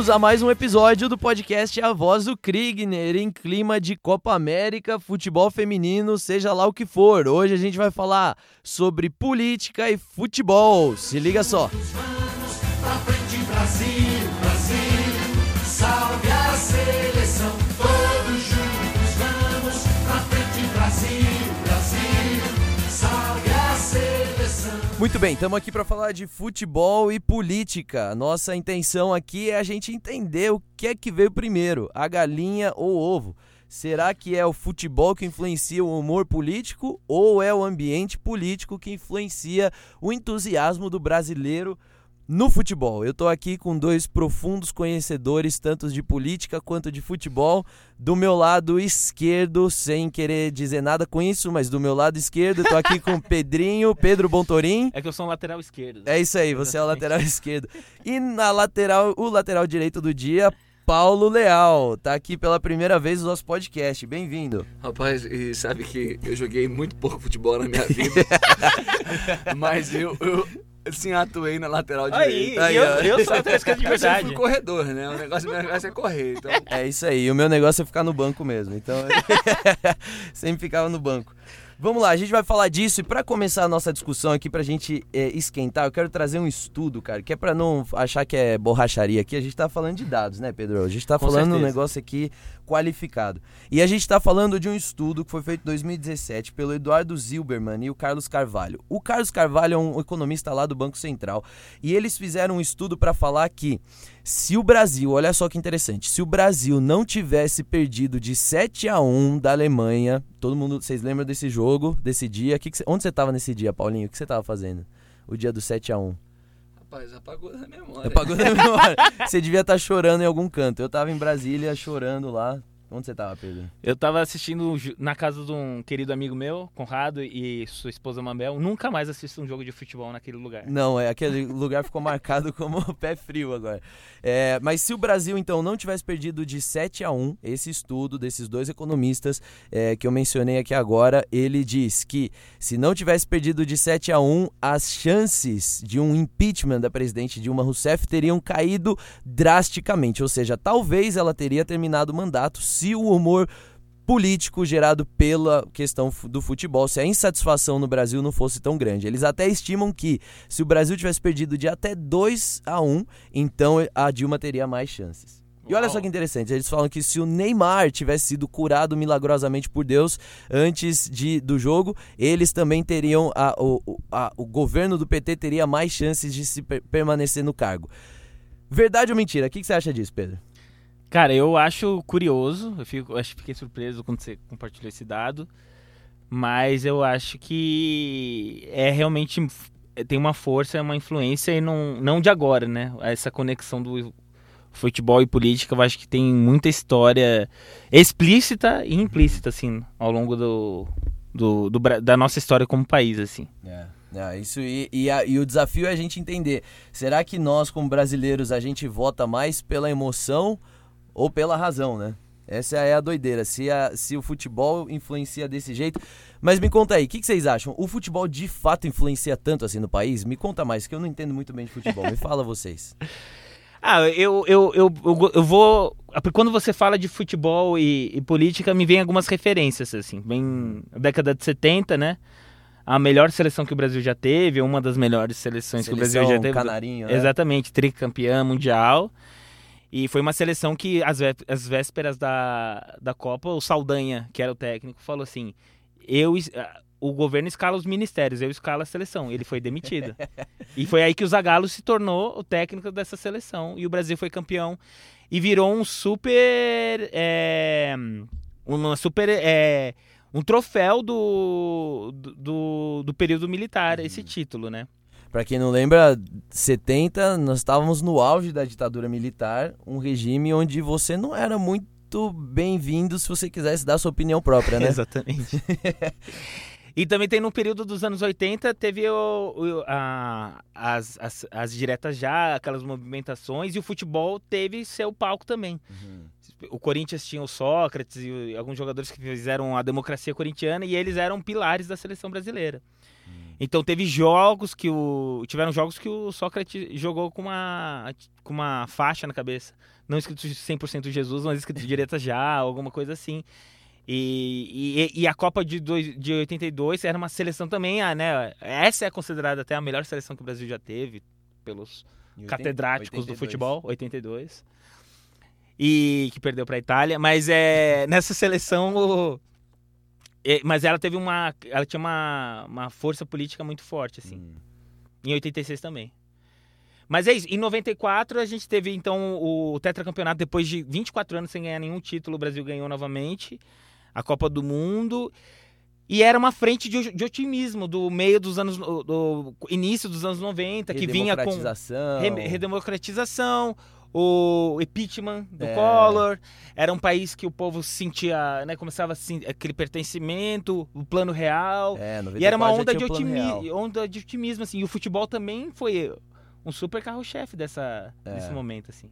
Bem-vindos a mais um episódio do podcast A Voz do Kriegner, em clima de Copa América, futebol feminino, seja lá o que for. Hoje a gente vai falar sobre política e futebol. Se liga só. Vamos pra frente Brasil, Muito bem, estamos aqui para falar de futebol e política. Nossa intenção aqui é a gente entender o que é que veio primeiro, a galinha ou o ovo. Será que é o futebol que influencia o humor político ou é o ambiente político que influencia o entusiasmo do brasileiro no futebol? Eu tô aqui com dois profundos conhecedores, tanto de política quanto de futebol. Do meu lado esquerdo, sem querer dizer nada com isso, mas do meu lado esquerdo, eu tô aqui com o Pedrinho, Pedro Bontorim. É que eu sou um lateral esquerdo. É isso aí, você é o lateral esquerdo. E na lateral, o lateral direito do dia, Paulo Leal. Tá aqui pela primeira vez no nosso podcast. Bem-vindo. Rapaz, e sabe que eu joguei muito pouco futebol na minha vida. mas eu, eu assim, atuei na lateral Aí, direita. Aí, eu, ó. eu sou esquerdo de Eu sempre verdade. fui corredor, né? O negócio, meu negócio é correr. Então, É isso aí, o meu negócio é ficar no banco mesmo. Então, sempre ficava no banco. Vamos lá, a gente vai falar disso e para começar a nossa discussão aqui, pra gente é, esquentar, eu quero trazer um estudo, cara, que é pra não achar que é borracharia aqui, a gente tá falando de dados, né, Pedro? A gente tá Com falando um certeza. negócio aqui qualificado. E a gente tá falando de um estudo que foi feito em 2017 pelo Eduardo Zilberman e o Carlos Carvalho. O Carlos Carvalho é um economista lá do Banco Central e eles fizeram um estudo para falar que se o Brasil, olha só que interessante, se o Brasil não tivesse perdido de 7 a 1 da Alemanha, todo mundo, vocês lembram desse jogo, desse dia? Que que cê- onde você tava nesse dia, Paulinho? O que você tava fazendo? O dia do 7 a 1 rapaz, apagou da memória. Apagou da memória. Você devia estar chorando em algum canto. Eu tava em Brasília chorando lá. Onde você tava, Pedro? Eu tava assistindo na casa de um querido amigo meu, Conrado, e sua esposa Mabel. Nunca mais assisto um jogo de futebol naquele lugar. Não, é aquele lugar ficou marcado como pé frio agora. É, mas se o Brasil então não tivesse perdido de 7 a 1, esse estudo desses dois economistas é, que eu mencionei aqui agora, ele diz que se não tivesse perdido de 7 a 1, as chances de um impeachment da presidente Dilma Rousseff teriam caído drasticamente, ou seja, talvez ela teria terminado o mandato se o humor político gerado pela questão do futebol, se a insatisfação no Brasil não fosse tão grande. Eles até estimam que se o Brasil tivesse perdido de até 2 a 1, então a Dilma teria mais chances. E olha só que interessante, eles falam que se o Neymar tivesse sido curado milagrosamente por Deus antes de, do jogo, eles também teriam, a, o, o- a- o governo do PT teria mais chances de se per- permanecer no cargo. Verdade ou mentira? O que, que você acha disso, Pedro? Cara, eu acho curioso, eu fico, acho que fiquei surpreso quando você compartilhou esse dado, mas eu acho que é realmente tem uma força, uma influência e não, não de agora, né? Essa conexão do futebol e política, eu acho que tem muita história explícita e implícita, assim, ao longo do, do, do da nossa história como país, assim. É, é, isso e, e, a- e o desafio é a gente entender. Será que nós, como brasileiros, a gente vota mais pela emoção ou pela razão, né? Essa é a doideira. Se, a- se o futebol influencia desse jeito. Mas me conta aí, o que, que vocês acham? O futebol de fato influencia tanto assim no país? Me conta mais, que eu não entendo muito bem de futebol. Me fala vocês. Ah, eu, eu, eu, eu, eu vou. Quando você fala de futebol e, e política, me vem algumas referências, assim. Vem a década de 70, né? A melhor seleção que o Brasil já teve, uma das melhores seleções que o Brasil já Seleção teve. Canarinho, né? Exatamente, tricampeã mundial. E foi uma seleção que, às, vé- às vésperas da, da Copa, o Saldanha, que era o técnico, falou assim: eu, ah, o governo escala os ministérios, eu escalo a seleção. Ele foi demitido. e foi aí que o Zagallo se tornou o técnico dessa seleção. E o Brasil foi campeão. E virou um super. é, uma super. é, um troféu do, do, do período militar, esse título, né? Pra quem não lembra, 70, nós estávamos no auge da ditadura militar, um regime onde você não era muito bem-vindo se você quisesse dar sua opinião própria, né? Exatamente. e também tem no período dos anos 80, teve o, o- a- as, as, as diretas já, aquelas movimentações, e o futebol teve seu palco também. Uhum. O Corinthians tinha o Sócrates e alguns jogadores que fizeram a democracia corintiana e eles eram pilares da seleção brasileira. Então teve jogos que o. Tiveram jogos que o Sócrates jogou com uma, com uma faixa na cabeça. Não escrito 100% Jesus, mas escrito direta já, alguma coisa assim. E, e, e, a Copa de, dois, de 82 era uma seleção também, ah, né? Essa é considerada até a melhor seleção que o Brasil já teve, pelos 80, catedráticos 82. do futebol, 82. E que perdeu para a Itália. Mas é, nessa seleção mas ela teve uma. Ela tinha uma, uma força política muito forte, assim. Hum. Em 86 também. Mas é isso. Em 94 a gente teve então o tetracampeonato depois de 24 anos sem ganhar nenhum título, o Brasil ganhou novamente a Copa do Mundo. E era uma frente de, de otimismo do meio dos anos do início dos anos 90, que vinha com redemocratização, o impeachment do é. Collor, era um país que o povo sentia, né, começava assim, aquele pertencimento, o plano real, é, e era uma onda de, otimi onda de otimismo, assim, e o futebol também foi um super carro-chefe dessa, é. desse momento, assim.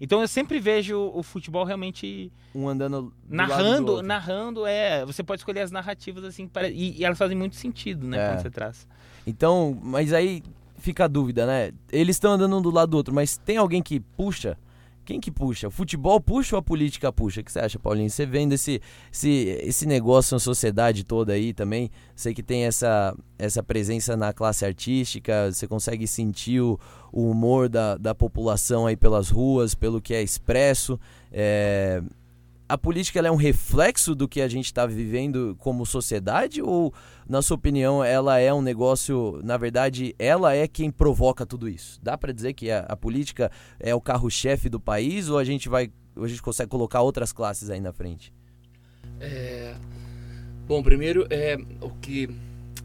Então eu sempre vejo o futebol realmente um andando narrando, narrando é, você pode escolher as narrativas assim, para, e, e elas fazem muito sentido, né, é. quando você traz. Então, mas aí fica a dúvida, né? Eles estão andando um do lado do outro, mas tem alguém que puxa? Quem que puxa? O futebol puxa ou a política puxa? O que você acha, Paulinho? Você vendo esse, esse, esse negócio na sociedade toda aí também, sei que tem essa, essa presença na classe artística, você consegue sentir o, o humor da, da população aí pelas ruas, pelo que é expresso. É, a política é um reflexo do que a gente está vivendo como sociedade ou, na sua opinião, ela é um negócio, na verdade, ela é quem provoca tudo isso? Dá para dizer que a, a, política é o carro-chefe do país ou a gente vai, a gente consegue colocar outras classes aí na frente? É... Bom, primeiro, é, o que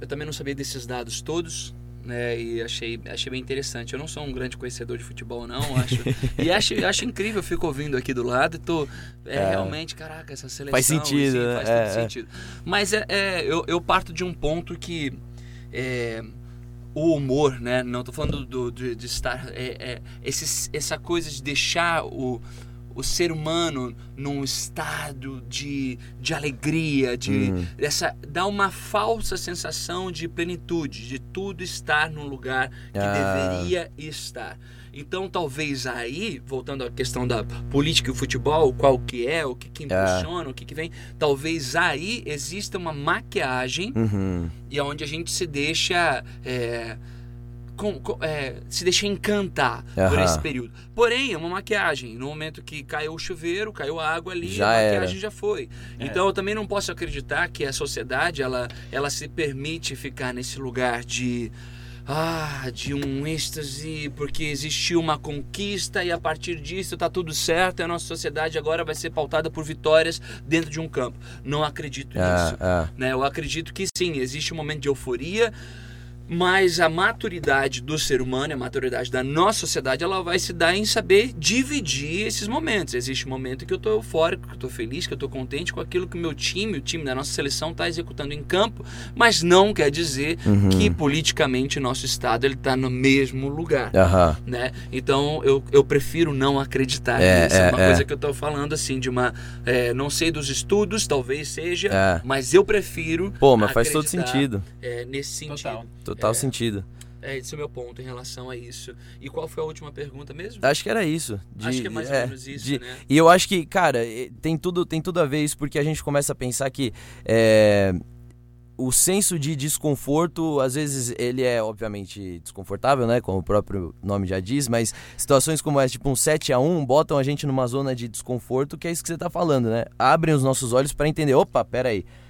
eu também não sabia desses dados todos, né? E achei, achei bem interessante. Eu não sou um grande conhecedor de futebol, não, acho. e acho, acho incrível, eu fico ouvindo aqui do lado e tô. É, é. realmente, caraca, essa seleção. Faz sentido, assim, né? Faz é, todo é. sentido. Mas é, é, eu, eu parto de um ponto que. É, o humor, né? Não tô falando do, do de estar. Esse, essa coisa de deixar o, o ser humano num estado de, de alegria, de uhum. essa dá uma falsa sensação de plenitude, de tudo estar num lugar que ah. deveria estar. Então, talvez aí, voltando à questão da política e o futebol, qual que é, o que, que ah. impulsiona, o que, que vem, talvez aí exista uma maquiagem uhum. e onde a gente se deixa é, com, com, é, se deixa encantar uhum. por esse período. Porém, é uma maquiagem. No momento que caiu o chuveiro, caiu a água ali, já a era. maquiagem já foi. É. Então, eu também não posso acreditar que a sociedade ela, ela se permite ficar nesse lugar de ah, de um êxtase, porque existiu uma conquista e a partir disso está tudo certo e a nossa sociedade agora vai ser pautada por vitórias dentro de um campo. Não acredito é, nisso. É. Né? Eu acredito que sim, existe um momento de euforia, mas a maturidade do ser humano, a maturidade da nossa sociedade, ela vai se dar em saber dividir esses momentos. Existe um momento que eu estou eufórico, que eu estou feliz, que eu estou contente com aquilo que o meu time, o time da nossa seleção está executando em campo, mas não quer dizer uhum. que politicamente o nosso estado ele está no mesmo lugar, uhum. né? Então eu, eu prefiro não acreditar é, nisso. É, é uma é. coisa que eu estou falando assim de uma, é, não sei dos estudos, talvez seja, é. mas eu prefiro. Pô, mas faz todo sentido. É, nesse sentido. Total total é, sentido. É, esse é o meu ponto em relação a isso. E qual foi a última pergunta mesmo? Acho que era isso. De, acho que é mais ou é, menos isso, de, né? E eu acho que, cara, tem tudo, tem tudo a ver isso, porque a gente começa a pensar que é, o senso de desconforto, às vezes, ele é, obviamente, desconfortável, né? Como o próprio nome já diz, mas situações como essa, tipo um 7 a 1 botam a gente numa zona de desconforto, que é isso que você tá falando, né? Abrem os nossos olhos para entender, opa, peraí. aí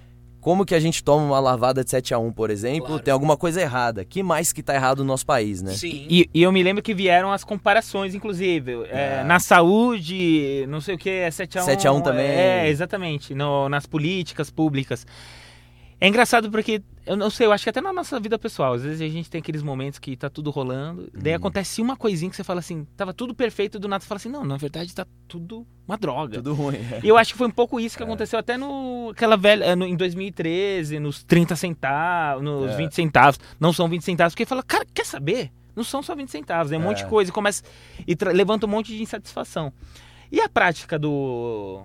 como que a gente toma uma lavada de 7 a 1 por exemplo, claro. tem alguma coisa errada. Que mais que tá errado no nosso país, né? Sim. E, e eu me lembro que vieram as comparações, inclusive. É. É, na saúde, não sei o que, é 7 a 1 7 a 1 também. É, exatamente. No, nas políticas públicas. É engraçado porque, eu não sei, eu acho que até na nossa vida pessoal, às vezes a gente tem aqueles momentos que tá tudo rolando, uhum. daí acontece uma coisinha que você fala assim, tava tudo perfeito, do nada você fala assim, não, na verdade tá tudo uma droga. Tudo ruim. É. E eu acho que foi um pouco isso que é. aconteceu até no aquela velha, no, em 2013, nos 30 centavos, nos é. 20 centavos, não são 20 centavos, porque fala, cara, quer saber? Não são só 20 centavos, é um monte de é. coisa, e começa e levanta um monte de insatisfação. E a prática do.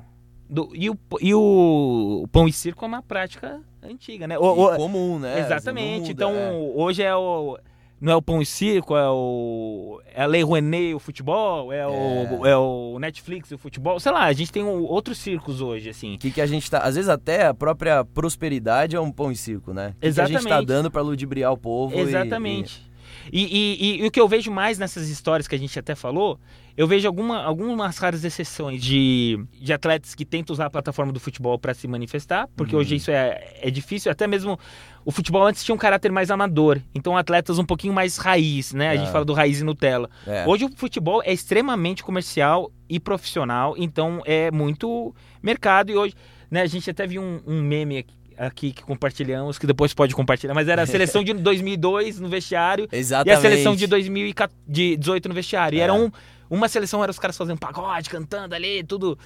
Do e o, e o, o pão e circo é uma prática antiga, né? O- o- comum, né? exatamente. Muda, então, é. hoje é o. Não é o pão e circo, é o. É a Lei Rouenet, o futebol, é, O, é o Netflix, o futebol. Sei lá, a gente tem um- outros circos hoje, assim. Que, que a gente tá. Às vezes até a própria prosperidade é um pão e circo, né? Que que a gente tá Exatamente. dando pra ludibriar o povo. Exatamente. E, e- e- e o que eu vejo mais nessas histórias que a gente até falou, eu vejo alguma, algumas raras exceções de, de atletas que tentam usar a plataforma do futebol para se manifestar, porque Uhum. hoje isso é, é difícil. Até mesmo o futebol antes tinha um caráter mais amador, então atletas um pouquinho mais raiz, né? A gente Ah. fala do raiz e Nutella. e- é. Hoje o futebol é extremamente comercial e profissional, então é muito mercado. E hoje, né, a gente até viu um, um meme aqui, aqui que compartilhamos, que depois pode compartilhar, mas era a seleção de 2002 no vestiário e Exatamente. a seleção de 2018 no vestiário. E É. era um, uma seleção era os caras fazendo pagode, cantando ali, tudo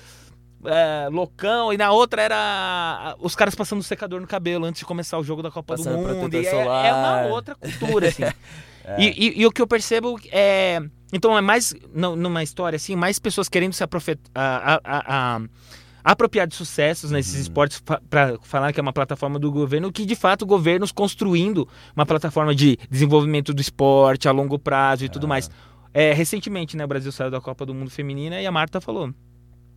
é, loucão, e na outra era os caras passando secador no cabelo antes de começar o jogo da Copa Passando do Mundo. E é, é uma outra cultura, assim. E, e- e o que eu percebo é. Então é mais. nu- Numa história assim, mais pessoas querendo se aprofe- a- a- a- a- apropriar de sucessos nesses esportes para falar que é uma plataforma do governo, que de fato governos construindo uma plataforma de desenvolvimento do esporte a longo prazo e tudo mais. É, recentemente, né, o Brasil saiu da Copa do Mundo Feminina e a Marta falou.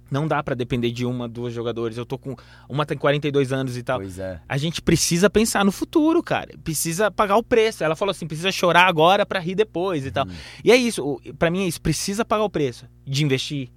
Não dá para depender de uma, duas jogadores. Eu tô com. Uma tem 42 anos e tal. Pois é. A gente precisa pensar no futuro, cara. Precisa pagar o preço. Ela falou assim, precisa chorar agora pra rir depois e tal. E é isso, pra mim é isso, precisa pagar o preço de investir,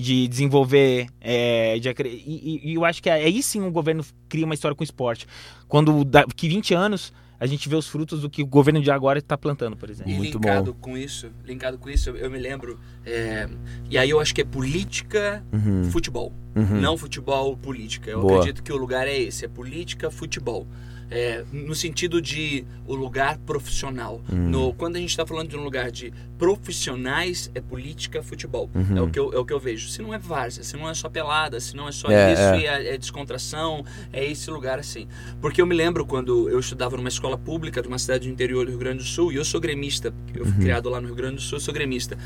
de desenvolver, é, de e, e- eu acho que aí sim o governo cria uma história com o esporte. Quando daqui 20 anos a gente vê os frutos do que o governo de agora está plantando, por exemplo. E Muito linkado com isso, linkado com isso, eu, eu me lembro. é, e aí eu acho que é política, Uhum. futebol. Uhum. Não futebol, política. Eu Boa. acredito que o lugar é esse, é política, futebol. É, no sentido de o lugar profissional. Hum. No, quando a gente está falando de um lugar de profissionais, é política, futebol. Uhum. É, o que eu, é o que eu vejo. Se não é várzea, se não é só pelada, se não é só É, isso, é. é, é descontração, é esse lugar assim. Porque eu me lembro quando eu estudava numa escola pública de uma cidade do interior do Rio Grande do Sul, e eu sou gremista, eu Uhum. fui criado lá no Rio Grande do Sul, eu sou gremista.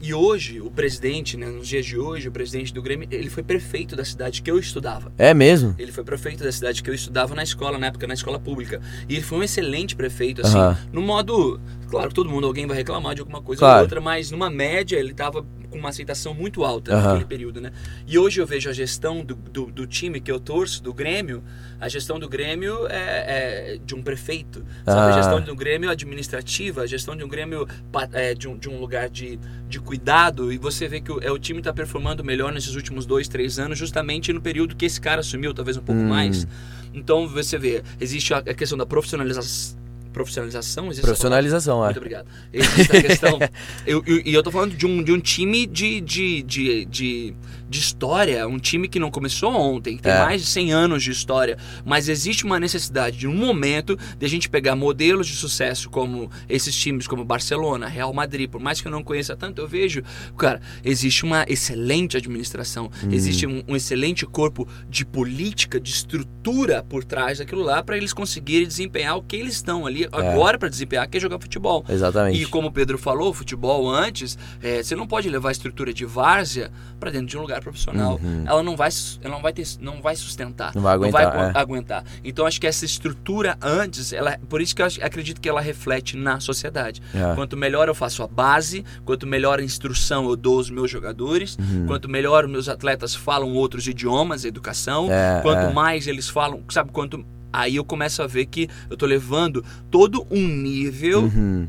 E hoje, o presidente, né, nos dias de hoje, o presidente do Grêmio, ele foi prefeito da cidade que eu estudava. É mesmo? Ele foi prefeito da cidade que eu estudava na escola, na época, na escola pública. E ele foi um excelente prefeito, assim, no modo. Claro, todo mundo, alguém vai reclamar de alguma coisa Claro. ou outra, mas numa média ele estava com uma aceitação muito alta Aham. naquele período, né? E hoje eu vejo a gestão do, do, do time que eu torço, do Grêmio, a gestão do Grêmio é, é de um prefeito, sabe? Ah. A gestão do Grêmio administrativa, a gestão de um Grêmio é, de, um, de um lugar de, de cuidado, e você vê que o, é, o time está performando melhor nesses últimos dois, três anos, justamente no período que esse cara assumiu, talvez um pouco Hum. mais. Então você vê, existe a a questão da profissionalização. Profissionalização? Existe Profissionalização, é. Muito obrigado. Existe a questão. eu- eu- E eu, tô falando de um, de um time de, de, de, de, de história, um time que não começou ontem, que tem É. mais de 100 anos de história, mas existe uma necessidade de um momento de a gente pegar modelos de sucesso como esses times, como Barcelona, Real Madrid, por mais que eu não conheça tanto, eu vejo, cara, existe uma excelente administração, Uhum. existe um, um excelente corpo de política, de estrutura por trás daquilo lá para eles conseguirem desempenhar o que eles estão ali agora para desempenhar, que é jogar futebol. Exatamente. E como o Pedro falou, futebol antes, é, você não pode levar a estrutura de várzea para dentro de um lugar profissional. Ela não vai, ela não vai ter, não vai sustentar, Uhum. Não vai aguentar, agu- é. aguentar. Então acho que essa estrutura antes, ela, por isso que eu acredito que ela reflete na sociedade. É. Quanto melhor eu faço a base, quanto melhor a instrução eu dou aos meus jogadores, Uhum. quanto melhor os meus atletas falam outros idiomas, educação, É, quanto é. mais eles falam, sabe quanto aí eu começo a ver que eu tô levando todo um nível Uhum.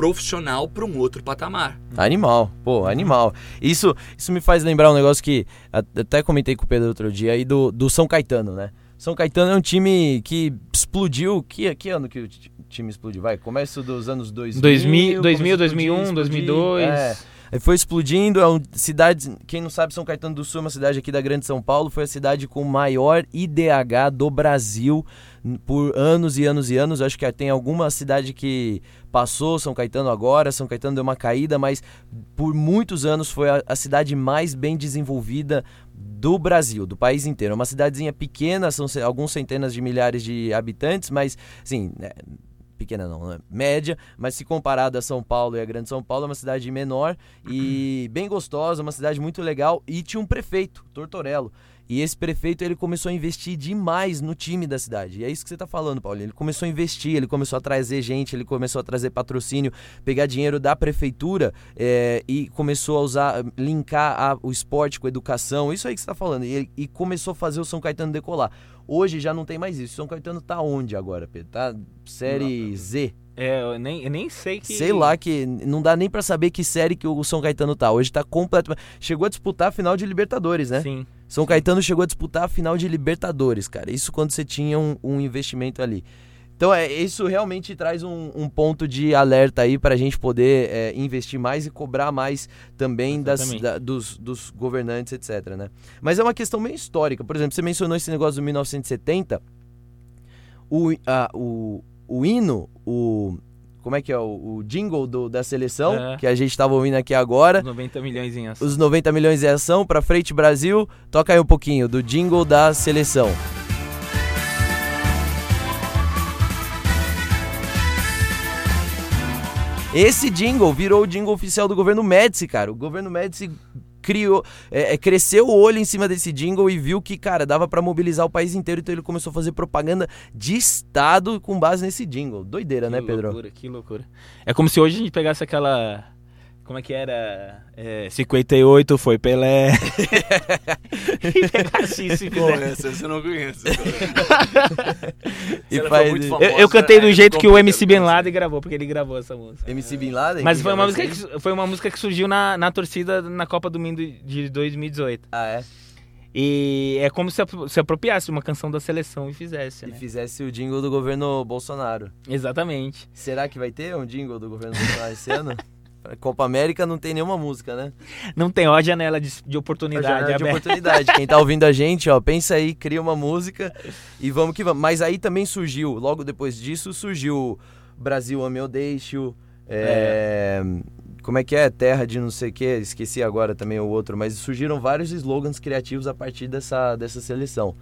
Profissional para um outro patamar. Animal, pô, animal. Isso, isso me faz lembrar um negócio que até comentei com o Pedro outro dia aí do, do São Caetano, né? São Caetano é um time que explodiu. Que, que ano que o ti- time explodiu? Vai, começo dos anos 2000. 2000, começou 2000, a explodir, 2001, explodir. 2002. É. Aí foi explodindo, é uma cidade, quem não sabe, São Caetano do Sul é uma cidade aqui da Grande São Paulo, foi a cidade com o maior IDH do Brasil por anos e anos e anos. Acho que tem alguma cidade que passou São Caetano agora, São Caetano deu uma caída, mas por muitos anos foi a, a cidade mais bem desenvolvida do Brasil, do país inteiro. É uma cidadezinha pequena, são alguns centenas de milhares de habitantes, mas assim, né, pequena não, né? média, mas se comparado a São Paulo e a Grande São Paulo, é uma cidade menor e bem gostosa, uma cidade muito legal e tinha um prefeito, Tortorello. E esse prefeito ele começou a investir demais no time da cidade. E é isso que você está falando, Paulo. Ele começou a investir, ele começou a trazer gente, ele começou a trazer patrocínio, pegar dinheiro da prefeitura é, e começou a usar, linkar a, o esporte com a educação. Isso aí que você está falando. E, e começou a fazer o São Caetano decolar. Hoje já não tem mais isso. O São Caetano tá onde agora, Pedro? Tá série Z. É, eu nem, eu nem sei que. Sei lá que não dá nem para saber que série que o São Caetano tá. Hoje tá completamente. Chegou a disputar a final de Libertadores, né? Sim. São Caetano chegou a disputar a final de Libertadores, cara. Isso quando você tinha um, um investimento ali. Então, é, isso realmente traz um, um ponto de alerta aí para a gente poder é, investir mais e cobrar mais também das, da, dos, dos governantes, etc. Né? Mas é uma questão meio histórica. Por exemplo, você mencionou esse negócio do 1970. O, a, o, o hino, o, como é que é o, o jingle do, da seleção, é. que a gente estava ouvindo aqui agora. Os 90 milhões em ação. Os 90 milhões em ação para frente Brasil. Toca aí um pouquinho do jingle da seleção. Esse jingle virou o jingle oficial do governo Médici, cara. O governo Médici criou, é, é, cresceu o olho em cima desse jingle e viu que, cara, dava para mobilizar o país inteiro, então ele começou a fazer propaganda de Estado com base nesse jingle. Doideira, que né, Pedro? Que loucura, que loucura. É como se hoje a gente pegasse aquela como é que era? É, 58 foi Pelé. e e fizesse. essa eu não conheço. e faz... famosa, eu, eu, cantei do né? jeito que o MC Bin Laden gravou, porque ele gravou essa música. MC Bin Laden? Mas foi uma, música que, foi uma música que surgiu na, na torcida na Copa do Mundo de 2018. Ah, é? E é como se, se apropriasse uma canção da seleção e fizesse, E né? fizesse o jingle do governo Bolsonaro. Exatamente. Será que vai ter um jingle do governo Bolsonaro esse ano? Copa América não tem nenhuma música, né? Não tem, ó a janela de, de oportunidade. A janela de oportunidade. Quem tá ouvindo a gente, ó, pensa aí, cria uma música e vamos que vamos. Mas aí também surgiu, logo depois disso, surgiu Brasil Ame ou Deixo, é, é. como é que é? Terra de não sei o que, esqueci agora também o outro, mas surgiram vários slogans criativos a partir dessa, dessa seleção.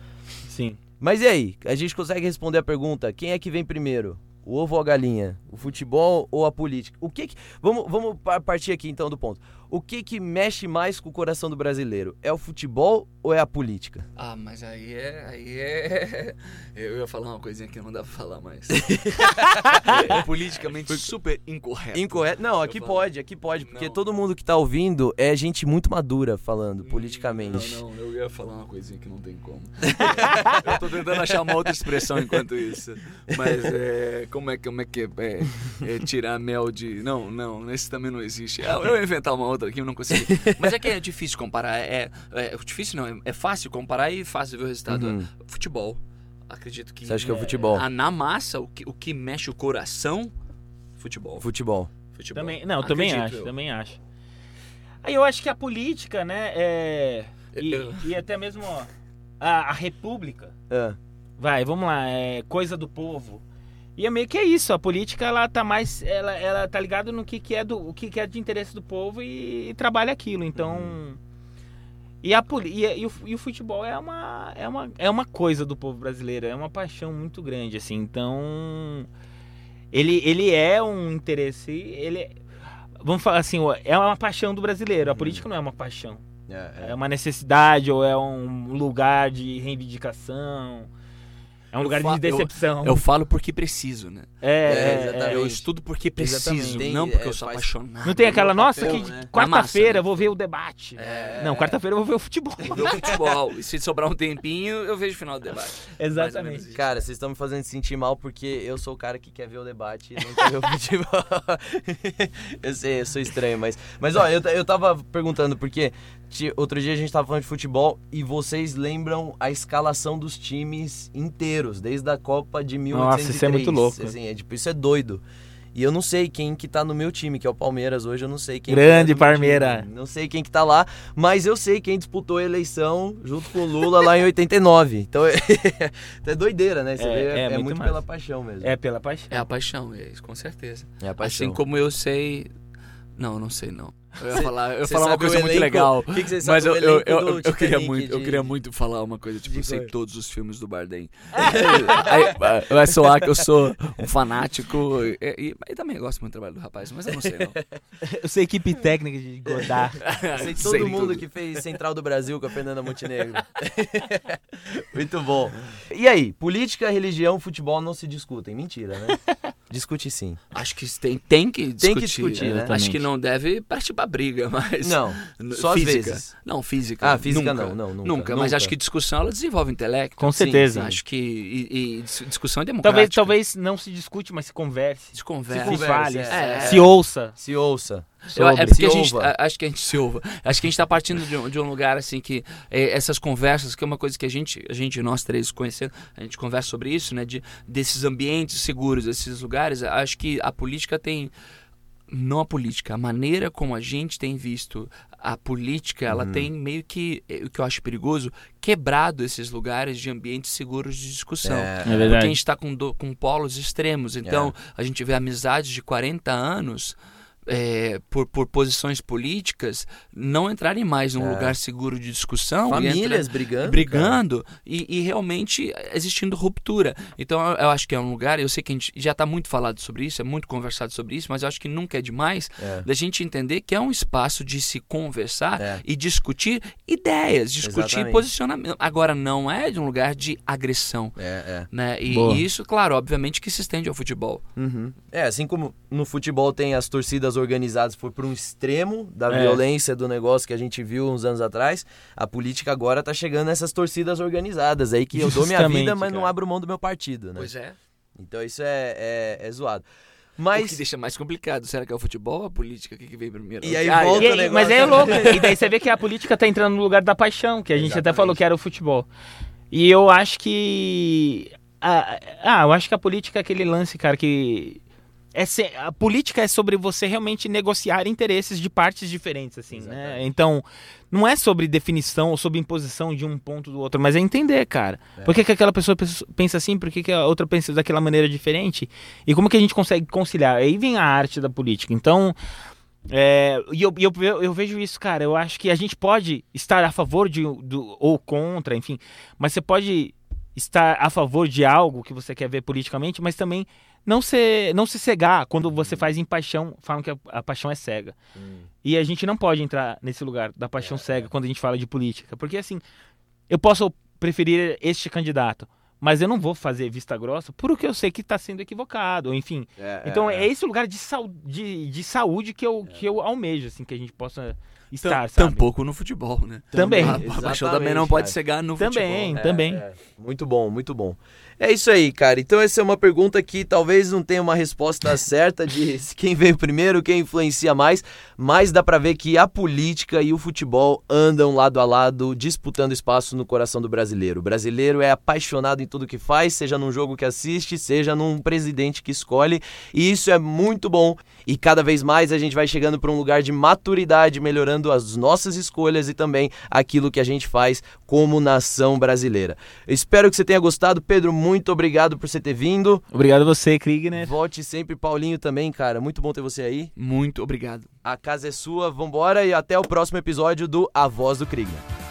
Sim. Mas e aí? A gente consegue responder a pergunta: quem é que vem primeiro? O ovo ou a galinha? O futebol ou a política? O que, que vamos, vamos partir aqui então do ponto. O que que mexe mais com o coração do brasileiro? É o futebol ou é a política? Ah, mas aí é, aí é... Eu ia falar uma coisinha que não dá pra falar mais. é politicamente super incorreto. Incorreto? Não, aqui pode, aqui pode, porque não. todo mundo que tá ouvindo é gente muito madura falando politicamente. Não, não, eu ia falar uma coisinha que não tem como. eu tô tentando achar uma outra expressão enquanto isso. Mas é, como é, como é que é, é, é tirar mel de... Não, não, esse também não existe. Eu ia inventar uma outra outra aqui, eu não consegui. Mas é que é difícil comparar. É, é, é difícil não, é, é, fácil comparar e fácil ver o resultado. Uhum. Futebol. Acredito que. Você acha que é o futebol? A, na massa, o que, o que mexe o coração, futebol. Futebol. futebol. Também, não, Acredito também acho, eu. também acho. Aí eu acho que a política, né, é. E, eu... e até mesmo ó, a, a república. É. Vai, vamos lá, é coisa do povo. E é meio que é isso, a política ela tá mais ela, ela tá ligada no que, que é do o que, que é de interesse do povo e, e trabalha aquilo. Então, uhum. e a e, e, o, e o futebol é uma é uma é uma coisa do povo brasileiro, é uma paixão muito grande assim. Então, ele ele é um interesse, ele vamos falar assim, é uma paixão do brasileiro. A uhum. política não é uma paixão. É, é. é uma necessidade ou é um lugar de reivindicação é um lugar de decepção. Eu, eu, falo porque preciso, né? É, é, é eu estudo porque preciso, tem, não porque eu sou apaixonado. Não tem aquela, nossa, papel, que né? quarta-feira né? vou ver o debate. É... Não, quarta-feira eu vou ver o futebol. Vou ver o futebol. E se sobrar um tempinho, eu vejo o final do debate. Exatamente. Cara, vocês estão me fazendo sentir mal porque eu sou o cara que quer ver o debate e não quer ver o futebol. eu sei, eu sou estranho, mas. Mas ó, eu, eu tava perguntando porque Outro dia a gente tava falando de futebol e vocês lembram a escalação dos times inteiros, desde a Copa de 1803. Nossa, isso é muito louco. Assim, é, tipo, isso é doido. E eu não sei quem que tá no meu time, que é o Palmeiras hoje, eu não sei quem Grande tá Parmeira. Não sei quem que tá lá, mas eu sei quem disputou a eleição junto com o Lula lá em 89. Então é, é doideira, né? Você é, vê, é, é, muito, muito pela paixão mesmo. É pela paixão. É a paixão, é isso, com certeza. É a paixão. Assim como eu sei. Não, não sei não. Eu ia falar, eu ia falar uma coisa muito elenco? legal. O que que mas do eu, eu, eu, eu queria muito, eu de- queria muito falar uma coisa, tipo, de eu sei cor? todos os filmes do Bardem. Aí, vai- vai soar que eu sou um fanático. E, e, e também eu gosto muito do trabalho do rapaz, mas eu não sei não. Eu sou equipe técnica de Godard. Sei Sei todo mundo tudo. que fez Central do Brasil com a Fernanda Montenegro. Muito bom. E aí, política, religião, futebol não se discutem. Mentira, né? Discute sim. Acho que tem, tem que discutir. Tem que discutir, né? Acho que não deve partir pra briga, mas... Não, só às física. vezes. Não, física. Ah, física nunca. não, não, nunca, Nunca, mas nunca. acho que discussão ela desenvolve intelecto. Com Sim, certeza. Acho que e, e dis- discussão é democrática. Talvez, talvez não se discute, mas se converse. se conversa. Se conversa, fale, é. se ouça. Se ouça. Eu- é porque a gente, a- acho que a gente se ouva. Acho que a gente tá partindo de um, de um lugar assim que é, essas conversas, que é uma coisa que a gente, a gente nós três conhecendo, a gente conversa sobre isso, né, de desses ambientes seguros, esses lugares. Acho que a política tem não a política, a maneira como a gente tem visto a política, ela Uhum. tem meio que, eh, o que eu acho perigoso, quebrado esses lugares de ambientes seguros de discussão. É, É Porque a verdade. gente está com, do- com polos extremos. Então, a gente vê amizades de 40 anos é, por, por posições políticas não entrarem mais num É. lugar seguro de discussão. famílias entra- brigando. brigando e, e realmente existindo ruptura. Então eu, eu acho que é um lugar, eu sei que a gente já está muito falado sobre isso, é muito conversado sobre isso, mas eu acho que nunca é demais cara. da gente entender que é um espaço de se conversar É. e discutir ideias, discutir Exatamente. posicionamento. Agora não é de um lugar de agressão. É, é. Né? E, e isso, claro, obviamente que se estende ao futebol. Uhum. É, assim como no futebol tem as torcidas organizadas foi por um extremo da É. violência do negócio que a gente viu uns anos atrás, a política agora tá chegando nessas torcidas organizadas aí que eu dou minha vida, mas não cara. abro mão do meu partido, né? é. Então isso é, é, é zoado. O que Mas deixa mais complicado, será que é o futebol ou a política? O que, que vem primeiro? E aí Ah, volta E o aí- negócio. mas aí é louco. E daí você vê que a política tá entrando no lugar da paixão, que a gente até Exatamente. falou que era o futebol. E eu acho que. Ah, ah, eu acho que a política é aquele lance, cara, que. É a política é sobre você realmente negociar interesses de partes diferentes, assim, né? Exatamente. Então, não é sobre definição ou sobre imposição de um ponto do outro, mas é entender, cara. É. Por que, que aquela pessoa pens- pensa assim, por que, que a outra pensa daquela maneira diferente? E como que a gente consegue conciliar? Aí vem a arte da política. Então, é, eu, e eu, eu- eu vejo isso, cara. Eu acho que a gente pode estar a favor de, do, ou contra, enfim. Mas você pode estar a favor de algo que você quer ver politicamente, mas também não, ser, não se cegar quando você faz em paixão. Falam que a, a paixão é cega. E a gente não pode entrar nesse lugar da paixão cega quando a gente fala de política. Porque, assim, eu posso preferir este candidato. Mas eu não vou fazer vista grossa por o que eu sei que está sendo equivocado, enfim. Então é, esse lugar de, de, de saúde que eu, que eu almejo, assim, que a gente possa estar, sabe? Tampouco no futebol, né? Também. A, a paixão Exatamente, também não pode cara. cegar no Também, futebol. também. É, muito bom, muito bom. É isso aí, cara. Então essa é uma pergunta que talvez não tenha uma resposta certa de quem veio primeiro, quem influencia mais, mas dá pra ver que a política e o futebol andam lado a lado, disputando espaço no coração do brasileiro. O brasileiro é apaixonado em tudo que faz, seja num jogo que assiste, seja num presidente que escolhe, e isso é muito bom. E cada vez mais a gente vai chegando para um lugar de maturidade, melhorando as nossas escolhas e também aquilo que a gente faz como nação brasileira. Eu espero que você tenha gostado, Pedro. Muito obrigado por você ter vindo. Obrigado a você, Kriegner. Volte sempre, Paulinho também, cara. Muito bom ter você aí. Muito obrigado. A casa é sua. Vambora e até o próximo episódio do A Voz do Krigner.